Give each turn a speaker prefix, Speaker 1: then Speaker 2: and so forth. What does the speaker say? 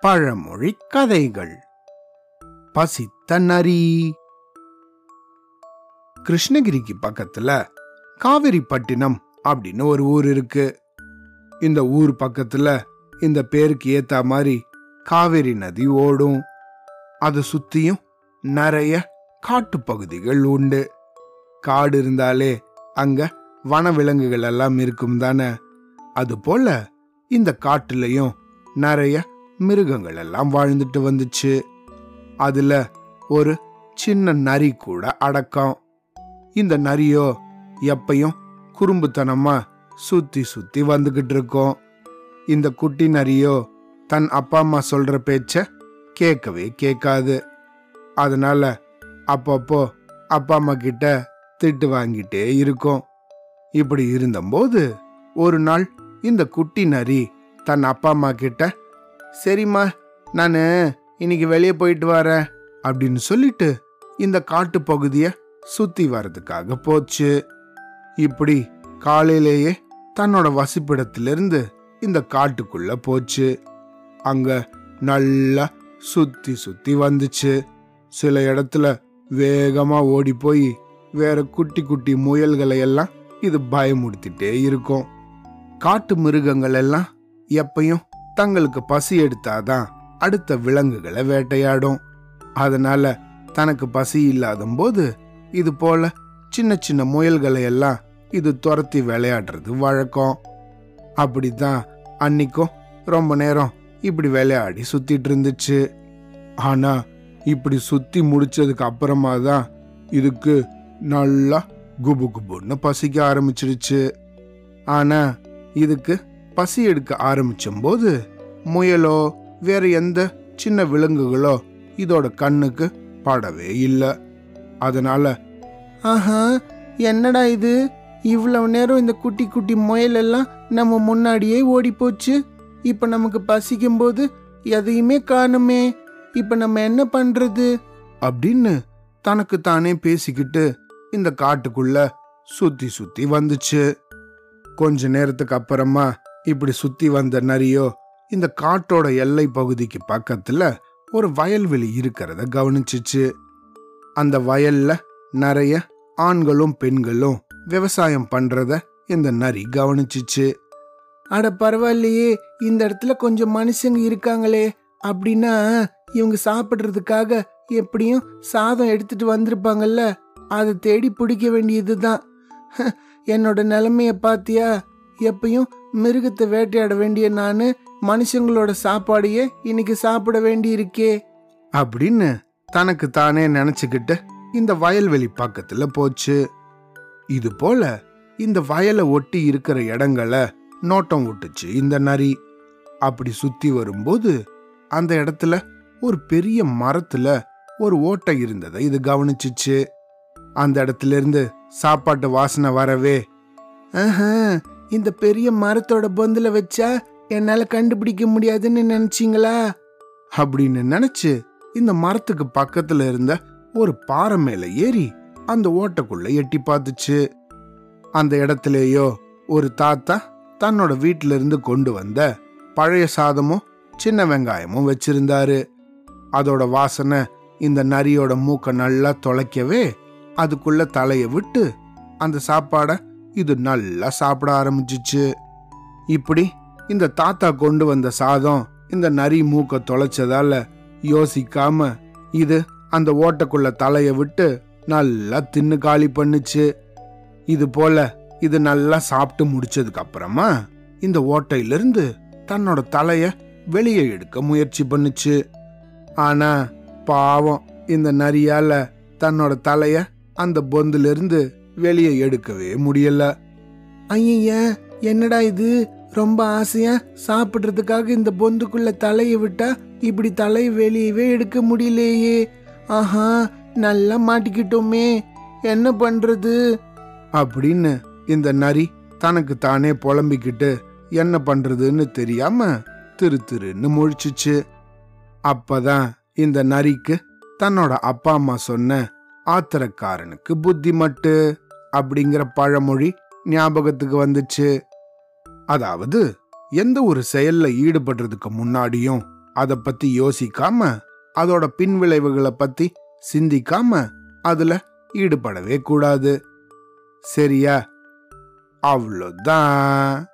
Speaker 1: பழமொழி கதைகள். பசித்த நரி கிருஷ்ணகிரிக்கு பக்கத்துல காவிரிப்பட்டினம் அப்படின்னு ஒரு ஊர் இருக்கு. இந்த ஊர் பக்கத்துல இந்த பேருக்கு ஏத்த மாதிரி காவிரி நதி ஓடும். அதை சுத்தியும் நிறைய காட்டு பகுதிகள் உண்டு. காடு இருந்தாலே அங்க வனவிலங்குகள் எல்லாம் இருக்கும் தானே. அது போல இந்த காட்டுலயும் நிறைய மிருகங்கள் எல்லாம் வாழ்ந்துட்டு வந்துச்சு. அதுல ஒரு சின்ன நரி கூட அடக்கம். இந்த நரியோ எப்பையும் குறும்புத்தனமா சுத்தி சுத்தி வந்துகிட்டு இருக்கோம். இந்த குட்டி நரியோ தன் அப்பா அம்மா சொல்ற பேச்ச கேட்கவே கேட்காது. அதனால அப்பப்போ அப்பா அம்மா கிட்ட திட்டு வாங்கிட்டே இருக்கும். இப்படி இருந்தபோது ஒரு நாள் இந்த குட்டி நரி தன் அப்பா அம்மா கிட்ட சரிம்மா நான் இன்னைக்கு வெளியே போயிட்டு வரேன் அப்படின்னு சொல்லிட்டு இந்த காட்டு பகுதியை சுத்தி வர்றதுக்காக போச்சு. இப்படி காலையிலேயே தன்னோட வசிப்பிடத்திலிருந்து இந்த காட்டுக்குள்ள போச்சு. அங்க நல்லா சுத்தி சுத்தி வந்துச்சு. சில இடத்துல வேகமா ஓடி போய் வேற குட்டி குட்டி முயல்களை எல்லாம் இது பயமுடுத்திட்டே இருக்கும். காட்டு மிருகங்கள் எல்லாம் எப்பையும் தங்களுக்கு பசி எடுத்தாதான் அடுத்த விலங்குகளை வேட்டையாடும். அதனால தனக்கு பசி இல்லாத போது இது போல சின்ன சின்ன முயல்களை எல்லாம் இது துரத்தி விளையாடுறது வழக்கம். அப்படித்தான் அன்னைக்கும் ரொம்ப நேரம் இப்படி விளையாடி சுத்திட்டு இருந்துச்சு. ஆனா இப்படி சுத்தி முடிச்சதுக்கு அப்புறமா தான் இதுக்கு நல்லா குபு குபுன்னு பசிக்க ஆரம்பிச்சிடுச்சு. ஆனா இதுக்கு பசி எடுக்க ஆரம்பிச்சும்போது முயலோ வேற எந்த சின்ன விலங்குகளோ இதோட கண்ணுக்கு படவே இல்லை. அதனால ஆஹா என்னடா இது? இவ்வளவு நேரம் இந்த குட்டி குட்டி முயல் எல்லாம் நம்ம முன்னாடியே ஓடி போச்சு. இப்ப நமக்கு பசிக்கும் போது எதையுமே காணுமே. இப்ப நம்ம என்ன பண்றது? அப்படின்னு தனக்கு தானே பேசிக்கிட்டு இந்த காட்டுக்குள்ள சுத்தி சுத்தி வந்துச்சு. கொஞ்ச நேரத்துக்கு அப்புறமா இப்படி சுத்தி வந்த நரியோ இந்த காட்டோட எல்லை பகுதிக்கு பக்கத்துல ஒரு வயல்வெளி இருக்கிறத கவனிச்சிச்சு. அந்த வயல்ல நிறைய ஆண்களும் பெண்களும் விவசாயம் பண்றத இந்த நரி கவனிச்சிச்சு. அட பரவாயில்லையே இந்த இடத்துல கொஞ்சம் மனுஷங்க இருக்காங்களே அப்படின்னா இவங்க சாப்பிடுறதுக்காக எப்படியும் சாதம் எடுத்துட்டு வந்திருப்பாங்கல்ல அதை தேடி பிடிக்க வேண்டியதுதான். என்னோட நிலைமைய பாத்தியா? எப்பயும் மிருகத்தை வேட்டையாட வேண்டிய நான் மனுஷங்களோட சாப்பாடையே இன்னைக்கு சாப்பிட வேண்டி இருக்கே அப்படின்னு தனக்கு தானே நினைச்சுக்கிட்டு இந்த வயல்வெளி பக்கத்துல போச்சு. இது போல இந்த வயலை ஒட்டி இருக்கிற இடங்களை நோட்டம் விட்டுச்சு இந்த நரி. அப்படி சுத்தி வரும்போது அந்த இடத்துல ஒரு பெரிய மரத்துல ஒரு ஓட்டை இருந்ததை இது கவனிச்சிச்சு. அந்த இடத்துல இருந்து சாப்பாட்டு வாசனை வரவே. இந்த பெரிய மரத்தோட பொந்தில் வச்சா என்னால கண்டுபிடிக்க முடியாதுன்னு நினைச்சீங்களா? அப்படின்னு நினைச்சு இந்த மரத்துக்கு பக்கத்துல இருந்த ஒரு பாறை மேல ஏறி அந்த ஓட்டைக்குள்ள எட்டி பார்த்துச்சு. அந்த இடத்துலயோ ஒரு தாத்தா தன்னோட வீட்டில இருந்து கொண்டு வந்த பழைய சாதமும் சின்ன வெங்காயமும் வச்சிருந்தாரு. அதோட வாசனை இந்த நரியோட மூக்க நல்லா தொலைக்கவே அதுக்குள்ள தலைய விட்டு அந்த சாப்பாடை இது நல்லா சாப்பிட ஆரம்பிச்சிச்சு. இப்படி இந்த தாத்தா கொண்டு வந்த சாதம் இந்த நரி மூக்க தொலைச்சதால யோசிக்காம இது அந்த ஓட்டக்குள்ள தலைய விட்டு நல்லா தின்னு காலி பண்ணுச்சு. இது போல இது நல்லா சாப்பிட்டு முடிச்சதுக்கு அப்புறமா இந்த ஓட்டையிலிருந்து தன்னோட தலைய வெளியே எடுக்க முயற்சி பண்ணுச்சு. ஆனா பாவம் இந்த நரியால தன்னோட தலைய அந்த பொந்திலிருந்து வெளியே எடுக்கவே முடியல. ஐய என்னடா இது? ரொம்ப ஆசையா? சாப்பிடுறதுக்காக இந்த பொந்துக்குள்ள தலையை விட்டா இப்படி தலை வெளியவே எடுக்க முடியலையே. ஆஹா நல்லா மாட்டிக்கிட்டோமே. என்ன பண்றது? அப்படின்னு இந்த நரி தனக்கு தானே புலம்பிக்கிட்டு என்ன பண்றதுன்னு தெரியாம திரு திருன்னு முழிச்சுச்சு. அப்பதான் இந்த நரிக்கு தன்னோட அப்பா அம்மா சொன்ன ஆத்திரக்காரனுக்கு புத்தி மட்டு அப்படிங்கிற பழமொழி ஞாபகத்துக்கு வந்துச்சு. அதாவது எந்த ஒரு செயல்ல ஈடுபடுறதுக்கு முன்னாடியும் அதை பத்தி யோசிக்காம அதோட பின்விளைவுகளை பத்தி சிந்திக்காம அதுல ஈடுபடவே கூடாது. சரியா? அவ்வளோதான்